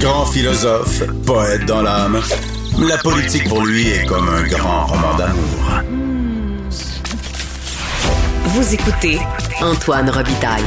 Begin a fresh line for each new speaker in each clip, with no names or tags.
Grand philosophe, poète dans l'âme, la politique pour lui est comme un grand roman d'amour.
Vous écoutez Antoine Robitaille,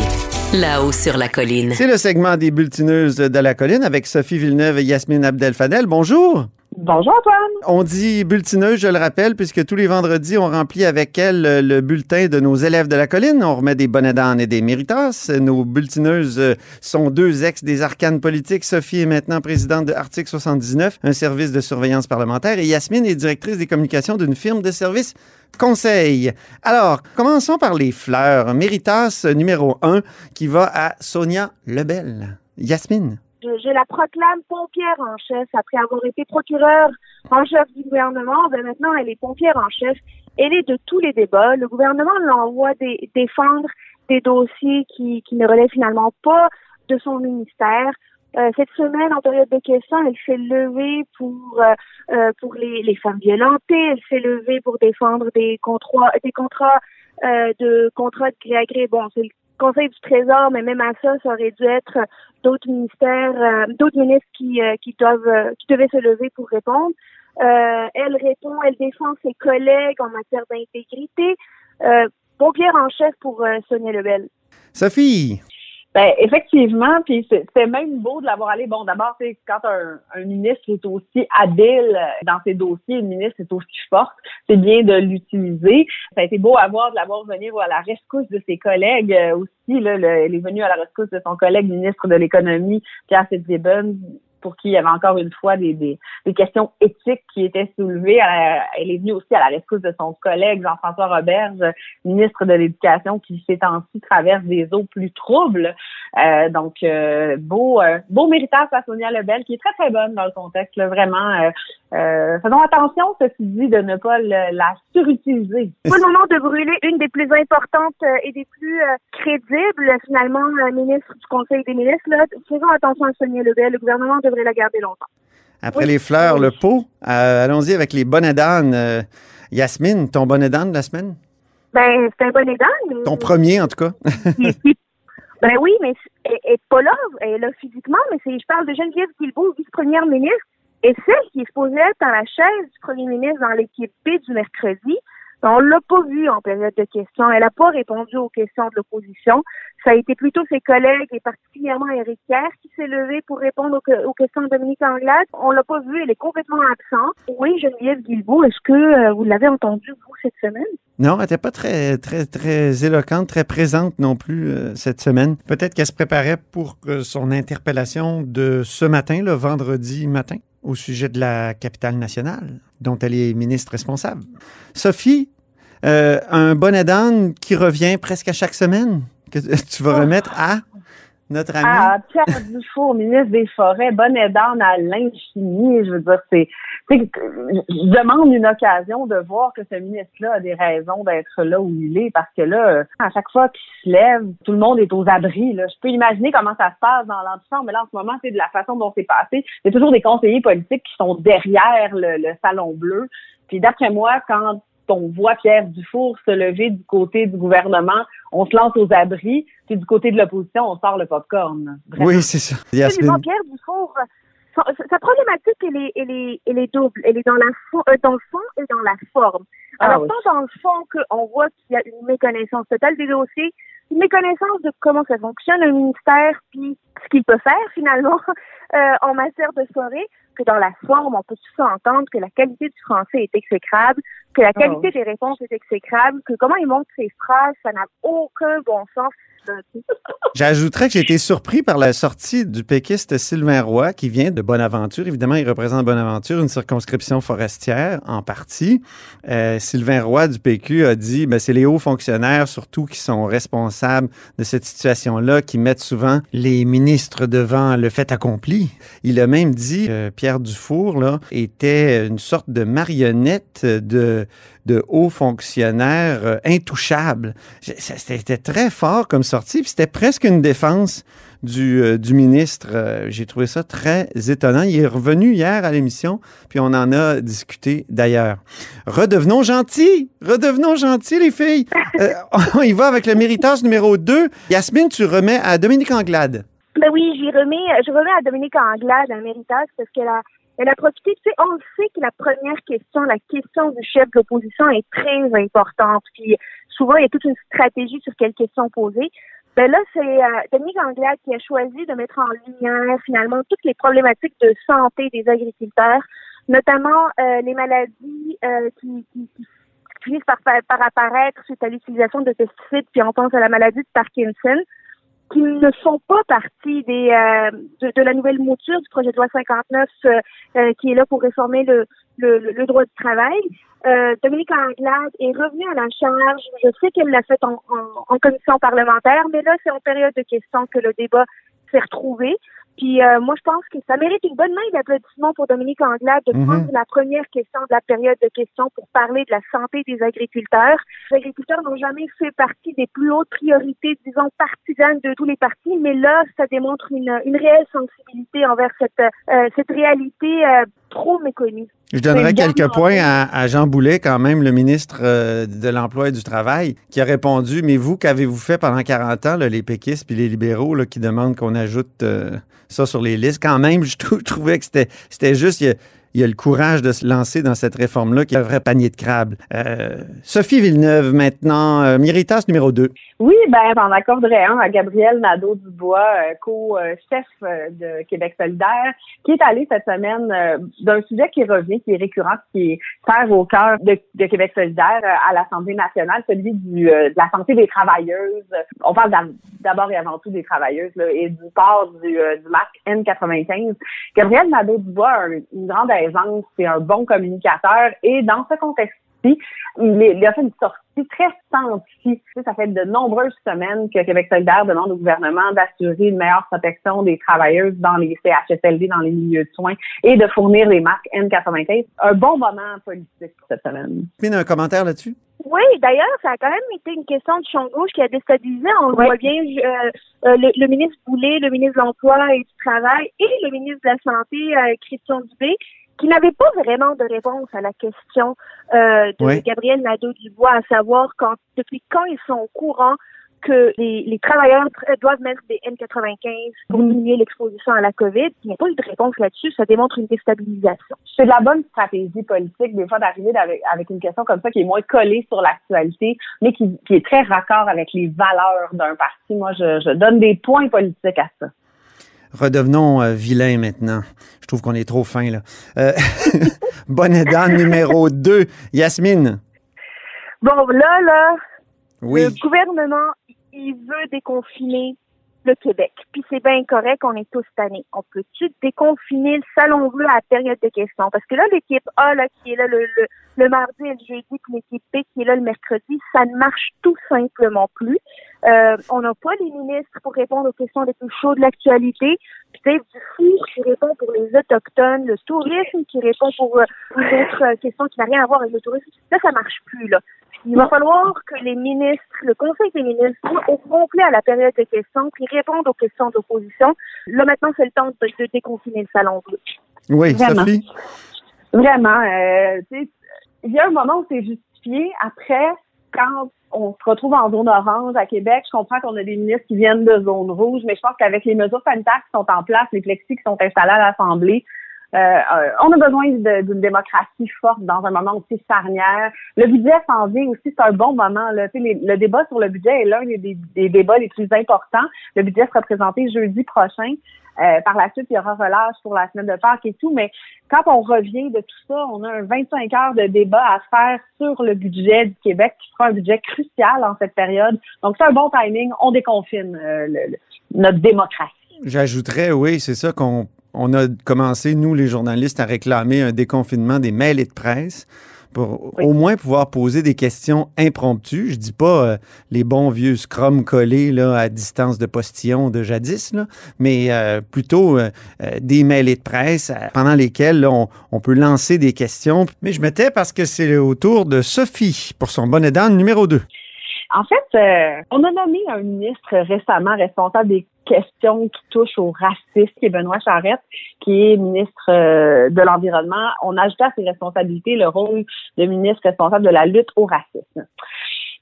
là-haut sur la colline.
C'est le segment des bulletineuses de la colline avec Sophie Villeneuve et Yasmine Abdel-Fadel. Bonjour.
Bonjour Antoine.
On dit bulletineuses, je le rappelle, puisque tous les vendredis, on remplit avec elle le bulletin de nos élèves de la colline. On remet des bonnets d'âne et des méritas. Nos bulletineuses sont deux ex des arcanes politiques. Sophie est maintenant présidente de Article 79, un service de surveillance parlementaire, et Yasmine est directrice des communications d'une firme de services conseil. Alors, commençons par les fleurs. Méritas numéro 1 qui va à Sonia Lebel. Yasmine.
Je, la proclame pompière en chef après avoir été procureure en chef du gouvernement. Ben maintenant, elle est pompière en chef. Elle est de tous les débats. Le gouvernement l'envoie défendre des dossiers qui, ne relèvent finalement pas de son ministère. Euh, cette semaine, en période de questions, elle s'est levée pour euh, euh, pour les, femmes violentées. Elle s'est levée pour défendre des contrats des contrats de contrats de gré à gré. Bon, c'est le Conseil du Trésor, mais même à ça, ça aurait dû être d'autres ministères, d'autres ministres qui qui doivent qui devaient se lever pour répondre. elle répond, elle défend ses collègues en matière d'intégrité. pompière en chef pour Sonia Lebel.
Sophie.
Ben, effectivement, puis c'est même beau de l'avoir allé. Bon, d'abord, c'est quand un, un, ministre est aussi habile dans ses dossiers, le ministre est aussi forte, c'est bien de l'utiliser. Ça a été beau à voir de l'avoir venir à la rescousse de ses collègues euh, aussi. Là, elle est venue à la rescousse de son collègue ministre de l'économie, Pierre Fitzgibbon, pour qui il y avait encore une fois des, des, des questions éthiques qui étaient soulevées. Elle, est venue aussi à la rescousse de son collègue Jean-François Roberge, ministre de l'Éducation, qui ces temps-ci traverse des eaux plus troubles. Euh, donc, euh, beau euh, beau méritage à Sonia Lebel, qui est très, très bonne dans le contexte. Là, vraiment, euh, faisons attention, ceci dit, de ne pas la surutiliser.
Pas le moment de brûler une des plus importantes et des plus crédibles, finalement, ministre du Conseil des ministres. Là. Faisons attention à Sonia Lebel. Le gouvernement devrait la garder longtemps.
Après les fleurs, le pot, euh, allons-y avec les bonnets d'âne. Euh, Yasmine, ton bonnet d'âne de la semaine?
Ben, c'est un bonnet d'âne.
Ton premier, en tout cas.
ben oui, mais elle n'est pas là, elle est là physiquement, mais je parle de Geneviève Guilbeault, vice-première ministre, et celle qui est supposée être dans la chaise du premier ministre dans l'équipe B du mercredi. On l'a pas vue en période de questions. Elle n'a pas répondu aux questions de l'opposition. Ça a été plutôt ses collègues et particulièrement Éric Kerr qui s'est levé pour répondre aux, questions de Dominique Anglade. On l'a pas vue, elle est complètement absente. Oui, Geneviève Guilbeault, est-ce que euh, vous l'avez entendue, vous, cette semaine?
Non, elle n'était pas très, très, très éloquente, très présente non plus euh, cette semaine. Peut-être qu'elle se préparait pour euh, son interpellation de ce matin, le vendredi matin, au sujet de la capitale nationale, dont elle est ministre responsable. Sophie, un bonnet d'âne qui revient presque à chaque semaine que tu vas remettre à notre ami?
Ah, Pierre Dufour, ministre des Forêts, bonnet d'âne à l'infini. Je veux dire, c'est. Je demande une occasion de voir que ce ministre-là a des raisons d'être là où il est, parce que là, à chaque fois qu'il se lève, tout le monde est aux abris. Là. Je peux imaginer comment ça se passe dans l'antichambre, mais là, en ce moment, c'est de la façon dont c'est passé. Il y a toujours des conseillers politiques qui sont derrière le, le salon bleu. Puis d'après moi, quand on voit Pierre Dufour se lever du côté du gouvernement, on se lance aux abris, puis du côté de l'opposition, on sort le popcorn.
Oui, c'est ça. Pierre
Dufour, sa problématique, elle est, elle est, elle est double. Elle est dans, la euh, dans le fond et dans la forme. Ah Alors, tant dans le fond qu'on voit qu'il y a une méconnaissance totale des dossiers, méconnaissance de comment ça fonctionne un ministère, puis ce qu'il peut faire finalement euh, en matière de forêt, que dans la forme, on peut tout entendre que la qualité du français est exécrable, que la ah qualité des réponses est exécrable, que comment il montre ses phrases, ça n'a aucun bon sens.
J'ajouterais que j'ai été surpris par la sortie du péquiste Sylvain Roy, qui vient de Bonaventure. Évidemment, il représente Bonaventure, une circonscription forestière en partie. Euh, Sylvain Roy du PQ a dit ben, c'est les hauts fonctionnaires surtout qui sont responsables de cette situation-là, qui mettent souvent les ministres devant le fait accompli. Il a même dit que Pierre Dufour là, était une sorte de marionnette de de hauts fonctionnaires euh, intouchables. C'était très fort comme sortie, puis c'était presque une défense du, euh, ministre. Euh, j'ai trouvé ça très étonnant. Il est revenu hier à l'émission, puis on en a discuté d'ailleurs. Redevenons gentils! Redevenons gentils, les filles! on y va avec le méritage numéro 2. Yasmine, tu remets à Dominique Anglade.
Ben oui, j'y remets, je remets à Dominique Anglade un méritage parce qu'elle a, elle a profité. Tu sais, on sait que la première question, la question du chef de l'opposition est très importante. Puis souvent, il y a toute une stratégie sur quelle question poser. Ben là, c'est euh, Dominique qui a choisi de mettre en lumière finalement toutes les problématiques de santé des agriculteurs, notamment euh, les maladies euh, qui, qui, qui, finissent par, par apparaître suite à l'utilisation de pesticides, puis on pense à la maladie de Parkinson qui ne font pas partie des euh, de, la nouvelle mouture du projet de loi 59 euh, euh, qui est là pour réformer le, le, le droit du travail. Euh, Dominique Anglade est revenue à la charge. Je sais qu'elle l'a fait en, en, en, commission parlementaire, mais là, c'est en période de questions que le débat s'est retrouvé. Puis euh, moi, je pense que ça mérite une bonne main d'applaudissement pour Dominique Anglade de mhm. prendre la première question de la période de questions pour parler de la santé des agriculteurs. Les agriculteurs n'ont jamais fait partie des plus hautes priorités, disons, partisanes de tous les partis, mais là, ça démontre une, une réelle sensibilité envers cette, euh, cette réalité euh, trop méconnue.
Je donnerais quelques points à, Jean Boulet, quand même, le ministre de l'Emploi et du Travail, qui a répondu, mais vous, qu'avez-vous fait pendant 40 ans, là, les péquistes puis les libéraux là, qui demandent qu'on ajoute ça sur les listes. Quand même, je, trouvais que c'était juste, il y, a, le courage de se lancer dans cette réforme-là qui est un vrai panier de crabes. Euh, Sophie Villeneuve, maintenant, euh, Miritas numéro 2.
Oui, ben j'en accorderais un à Gabriel Nadeau-Dubois, euh, co-chef euh, de Québec solidaire, qui est allé cette semaine euh, d'un sujet qui revient, qui est récurrent, qui est cher au cœur de, Québec solidaire à l'Assemblée nationale, celui du, de la santé des travailleuses. On parle d'abord et avant tout des travailleuses et du port du, du masque N95. Gabriel Nadeau-Dubois a une grande aisance, c'est un bon communicateur et dans ce contexte il, il, a fait une sortie très sentie. Ça fait de nombreuses semaines que Québec solidaire demande au gouvernement d'assurer une meilleure protection des travailleuses dans les CHSLD, dans les milieux de soins et de fournir les marques N95. Un bon moment politique cette semaine.
Pine, un commentaire là-dessus?
Oui, d'ailleurs, ça a quand même été une question de champ gauche qui a déstabilisé. On le voit bien, euh, euh, le, ministre Boulay, le ministre de l'Emploi et du Travail et le ministre de la Santé, euh, Christian Dubé, qui n'avait pas vraiment de réponse à la question euh, de Gabriel Nadeau-Dubois, à savoir quand, depuis quand ils sont au courant que les, les, travailleurs doivent mettre des N95 pour diminuer l'exposition à la COVID. Il n'y a pas eu de réponse là-dessus. Ça démontre une déstabilisation.
C'est de la bonne stratégie politique, des fois, d'arriver avec, avec, une question comme ça qui est moins collée sur l'actualité, mais qui, qui, est très raccord avec les valeurs d'un parti. Moi, je, je donne des points politiques à ça.
Redevenons euh, vilains maintenant. Je trouve qu'on est trop fin, là. Euh, bonne numéro 2, Yasmine.
Bon, là, là, le gouvernement, il veut déconfiner le Québec. Puis c'est bien correct, on est tous tannés. On peut-tu déconfiner le salon bleu à la période de questions? Parce que là, l'équipe A, là, qui est là le, le, le mardi et le jeudi, puis l'équipe B qui est là le mercredi, ça ne marche tout simplement plus. Euh, on n'a pas les ministres pour répondre aux questions les plus chaudes de l'actualité. Puis Dave Dufour qui répond pour les Autochtones, le tourisme qui répond pour, euh, d'autres questions qui n'ont rien à voir avec le tourisme. Là, ça marche plus, là. Il va falloir que les ministres, le Conseil des ministres, au complet à la période de questions, puis répondent aux questions d'opposition. Là, maintenant, c'est le temps de, déconfiner le salon bleu.
Oui, Vraiment. Sophie?
Vraiment. Euh, il y a un moment où c'est justifié. Après, quand on se retrouve en zone orange à Québec, je comprends qu'on a des ministres qui viennent de zone rouge, mais je pense qu'avec les mesures sanitaires qui sont en place, les plexis qui sont installés à l'Assemblée, euh, euh, on a besoin d'une démocratie forte dans un moment aussi charnière. Le budget s'en vient aussi, c'est un bon moment. Là. le débat sur le budget est l'un des, débats les plus importants. Le budget sera présenté jeudi prochain. Euh, par la suite, il y aura relâche pour la semaine de Pâques et tout, mais quand on revient de tout ça, on a un 25 heures de débat à faire sur le budget du Québec, qui sera un budget crucial en cette période. Donc, c'est un bon timing. On déconfine notre démocratie.
J'ajouterais, oui, c'est ça qu'on on a commencé, nous, les journalistes, à réclamer un déconfinement des mails et de presse pour au moins pouvoir poser des questions impromptues. Je dis pas euh, les bons vieux scrum collés là, à distance de postillon de jadis, là, mais euh, plutôt euh, des mails et de presse pendant lesquels on, on, peut lancer des questions. Mais je mettais parce que c'est au tour de Sophie pour son bonnet d'âne numéro 2.
En fait, on a nommé un ministre récemment responsable des question qui touche au racisme, qui est Benoît Charette, qui est ministre euh, de l'Environnement. On a ajouté à ses responsabilités le rôle de ministre responsable de la lutte au racisme.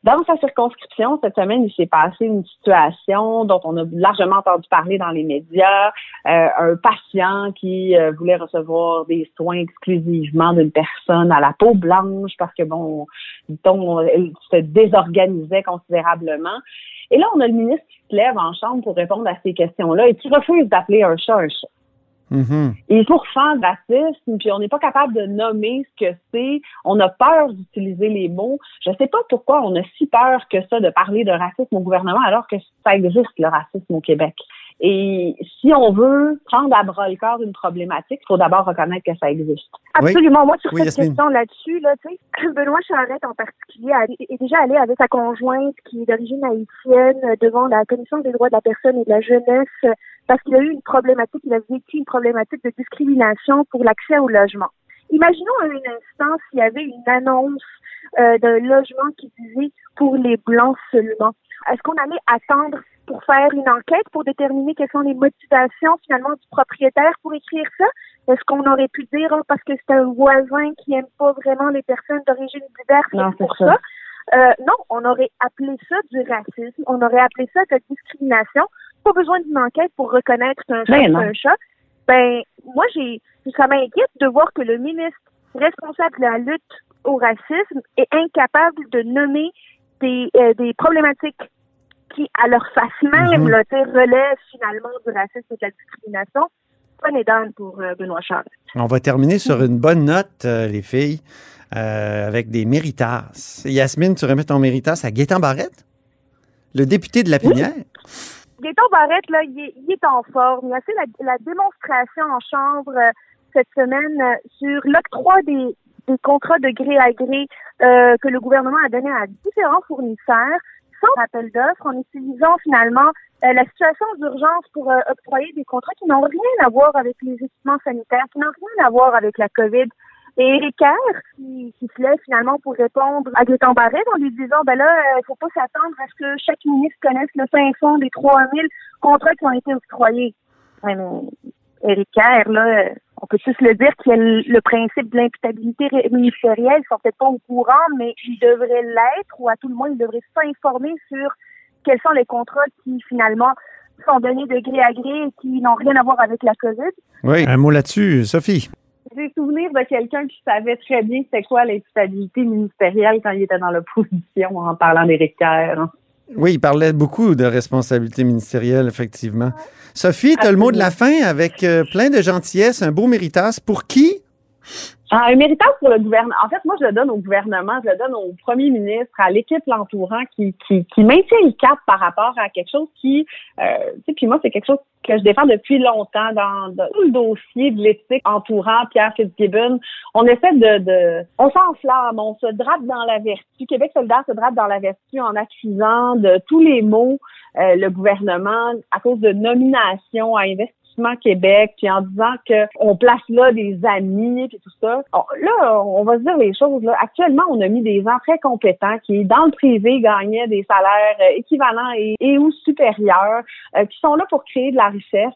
Dans sa circonscription, cette semaine, il s'est passé une situation dont on a largement entendu parler dans les médias. Euh, un patient qui euh, voulait recevoir des soins exclusivement d'une personne à la peau blanche parce que, bon, dit-on, elle se désorganisait considérablement. Et là, on a le ministre qui se lève en chambre pour répondre à ces questions-là et qui refuse d'appeler un chat un chat.
Mhm.
Et pour faire de racisme, puis on n'est pas capable de nommer ce que c'est, on a peur d'utiliser les mots. Je ne sais pas pourquoi on a si peur que ça de parler de racisme au gouvernement alors que ça existe le racisme au Québec. Et si on veut prendre à bras le corps une problématique, il faut d'abord reconnaître que ça existe.
Absolument. Moi, sur
Oui,
cette
Yasmine.
question là-dessus, là, tu sais, Benoît Charette en particulier est déjà allé avec sa conjointe qui est d'origine haïtienne devant la Commission des droits de la personne et de la jeunesse parce qu'il a eu une problématique, il a vécu une problématique de discrimination pour l'accès au logement. Imaginons à un instant s'il y avait une annonce euh, d'un logement qui disait pour les blancs seulement. Est-ce qu'on allait attendre pour faire une enquête pour déterminer quelles sont les motivations finalement du propriétaire pour écrire ça? Est-ce qu'on aurait pu dire oh, parce que c'est un voisin qui aime pas vraiment les personnes d'origine diverse
Non,
pour
ça.
ça? Euh, non, on aurait appelé ça du racisme, on aurait appelé ça de la discrimination. Pas besoin d'une enquête pour reconnaître qu'un chat, c'est un chat. Ben, moi, j'ai, ça m'inquiète de voir que le ministre responsable de la lutte au racisme est incapable de nommer des, euh, des problématiques qui, à leur face même,
Mhm.
là, relèvent finalement du racisme et de la discrimination. Les donne pour euh, Benoît Charles.
On va terminer sur une bonne note, euh, les filles, euh, avec des méritas. Yasmine, tu remets ton méritas à Gaétan Barrette, le député de la Pinière?
Gaëtan Barrette, là, il est, il est en forme. Il a fait la, la démonstration en chambre euh, cette semaine euh, sur l'octroi des, des contrats de gré à gré euh, que le gouvernement a donné à différents fournisseurs sans appel d'offres en utilisant finalement euh, la situation d'urgence pour euh, octroyer des contrats qui n'ont rien à voir avec les équipements sanitaires, qui n'ont rien à voir avec la COVID. Et Éric Kerr, qui, qui se lève finalement pour répondre à Gaétan Barrette en lui disant, ben là, il faut pas s'attendre à ce que chaque ministre connaisse le fin fond des 3000 contrats qui ont été octroyés. Ouais, mais Éric Kerr, là, euh, on peut tous le dire qu'il y a le, principe de l'imputabilité ministérielle. Ils sont peut-être pas au courant, mais ils devraient l'être, ou à tout le moins, ils devraient s'informer sur quels sont les contrats qui, finalement, sont donnés de gré à gré et qui n'ont rien à voir avec la COVID.
Oui, un mot là-dessus, Sophie.
J'ai souvenir de quelqu'un qui savait très bien c'était quoi l'imputabilité ministérielle quand il était dans l'opposition en parlant d'Éric Kerr.
Oui, il parlait beaucoup de responsabilité ministérielle, effectivement. Sophie, tu as le mot de la fin avec euh, plein de gentillesse, un beau méritas. Pour qui?
Ah, un méritage pour le gouvernement. En fait, moi, je le donne au gouvernement, je le donne au premier ministre, à l'équipe l'entourant qui, qui, qui maintient le cap par rapport à quelque chose qui, euh, tu sais, puis moi, c'est quelque chose que je défends depuis longtemps dans, dans tout le dossier de l'éthique entourant Pierre Fitzgibbon. On essaie de, de on s'enflamme, on se drape dans la vertu. Québec solidaire se drape dans la vertu en accusant de tous les mots euh, le gouvernement à cause de nominations à investissement Québec, puis en disant que on place là des amis puis tout ça. On- là, on va se dire les choses. Là. Actuellement, on a mis des gens très compétents qui, dans le privé, gagnaient des salaires euh, équivalents et, ou supérieurs, euh, qui sont là pour créer de la richesse.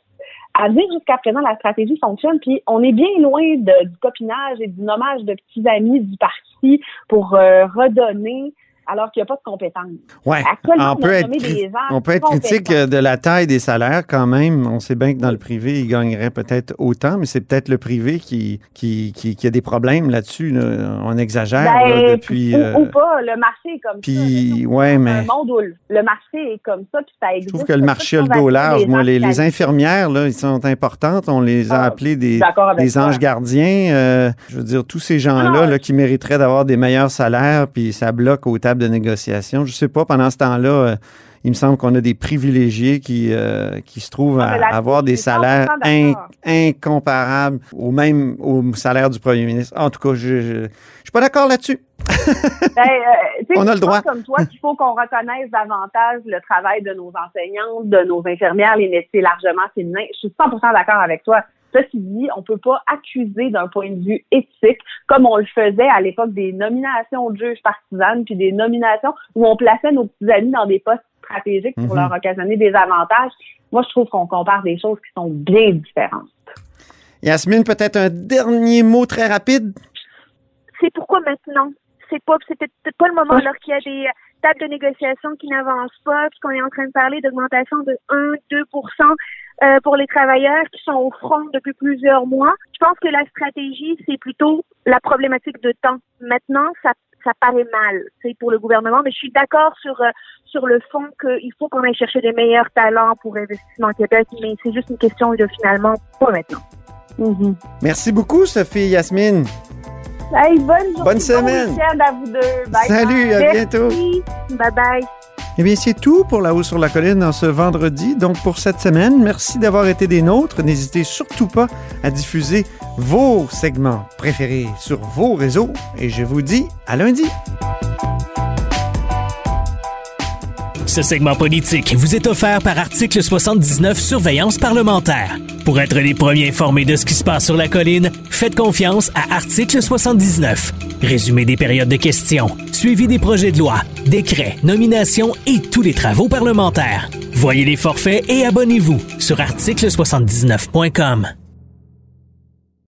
À dire jusqu'à présent, la stratégie fonctionne, puis on est bien loin du copinage et du nommage de petits amis du parti pour euh, redonner alors qu'il n'y a pas de compétences.
Ouais. On, peut être,
des
on peut être critique euh, de la taille des salaires quand même. On sait bien que dans le privé, ils gagneraient peut-être autant, mais c'est peut-être le privé qui, qui, qui, qui a des problèmes là-dessus. là. On exagère
Ben,
là, depuis.
ou,
euh,
ou pas, le marché est comme
puis,
ça.
ouais, mais
Un monde où le marché est comme ça, puis ça
je
existe.
trouve que le marché a le dos large. Moi, les, infirmières, là, ils sont importantes. On les a
Ah,
appelées des, des anges gardiens. Euh, je veux dire, tous ces gens-là
Ah,
là, qui mériteraient d'avoir des meilleurs salaires, puis ça bloque aux tables de négociation. Je sais pas, pendant ce temps-là, euh, il me semble qu'on a des privilégiés qui, euh, qui se trouvent à avoir des
je suis 100%
salaires in- incomparables au même au salaire du premier ministre. En tout cas, je je suis pas d'accord là-dessus.
Ben, euh,
On a le droit.
comme toi qu'il faut qu'on reconnaisse davantage le travail de nos enseignantes, de nos infirmières, les métiers largement féminins. Je suis 100% d'accord avec toi. Ceci dit, on peut pas accuser d'un point de vue éthique, comme on le faisait à l'époque des nominations de juges partisanes, puis des nominations où on plaçait nos petits amis dans des postes stratégiques pour
Mhm.
leur occasionner des avantages. Moi, je trouve qu'on compare des choses qui sont bien différentes.
Yasmine, peut-être un dernier mot très rapide?
c'est pourquoi maintenant? C'est pas, c'est peut-être pas le moment alors qu'il y a des, table de négociation qui n'avance pas, puis qu'on est en train de parler d'augmentation de 1-2 euh, pour les travailleurs qui sont au front depuis plusieurs mois. Je pense que la stratégie, c'est plutôt la problématique de temps. Maintenant, ça ça paraît mal, c'est pour le gouvernement, mais je suis d'accord sur euh, sur le fond qu'il faut qu'on aille chercher des meilleurs talents pour Investissement Québec, mais c'est juste une question de finalement pas maintenant.
Mm-hmm. Merci beaucoup, Sophie Yasmine.
Hey, bonne,
bonne semaine.
à vous deux.
Salut, à bientôt.
Bye bye.
Eh bien, c'est tout pour La Haut sur la Colline en ce vendredi. Donc, pour cette semaine, merci d'avoir été des nôtres. N'hésitez surtout pas à diffuser vos segments préférés sur vos réseaux. Et je vous dis à lundi.
Ce segment politique vous est offert par Article 79 Surveillance parlementaire. Pour être les premiers informés de ce qui se passe sur la colline, faites confiance à Article 79. Résumé des périodes de questions, suivi des projets de loi, décrets, nominations et tous les travaux parlementaires. Voyez les forfaits et abonnez-vous sur article79.com.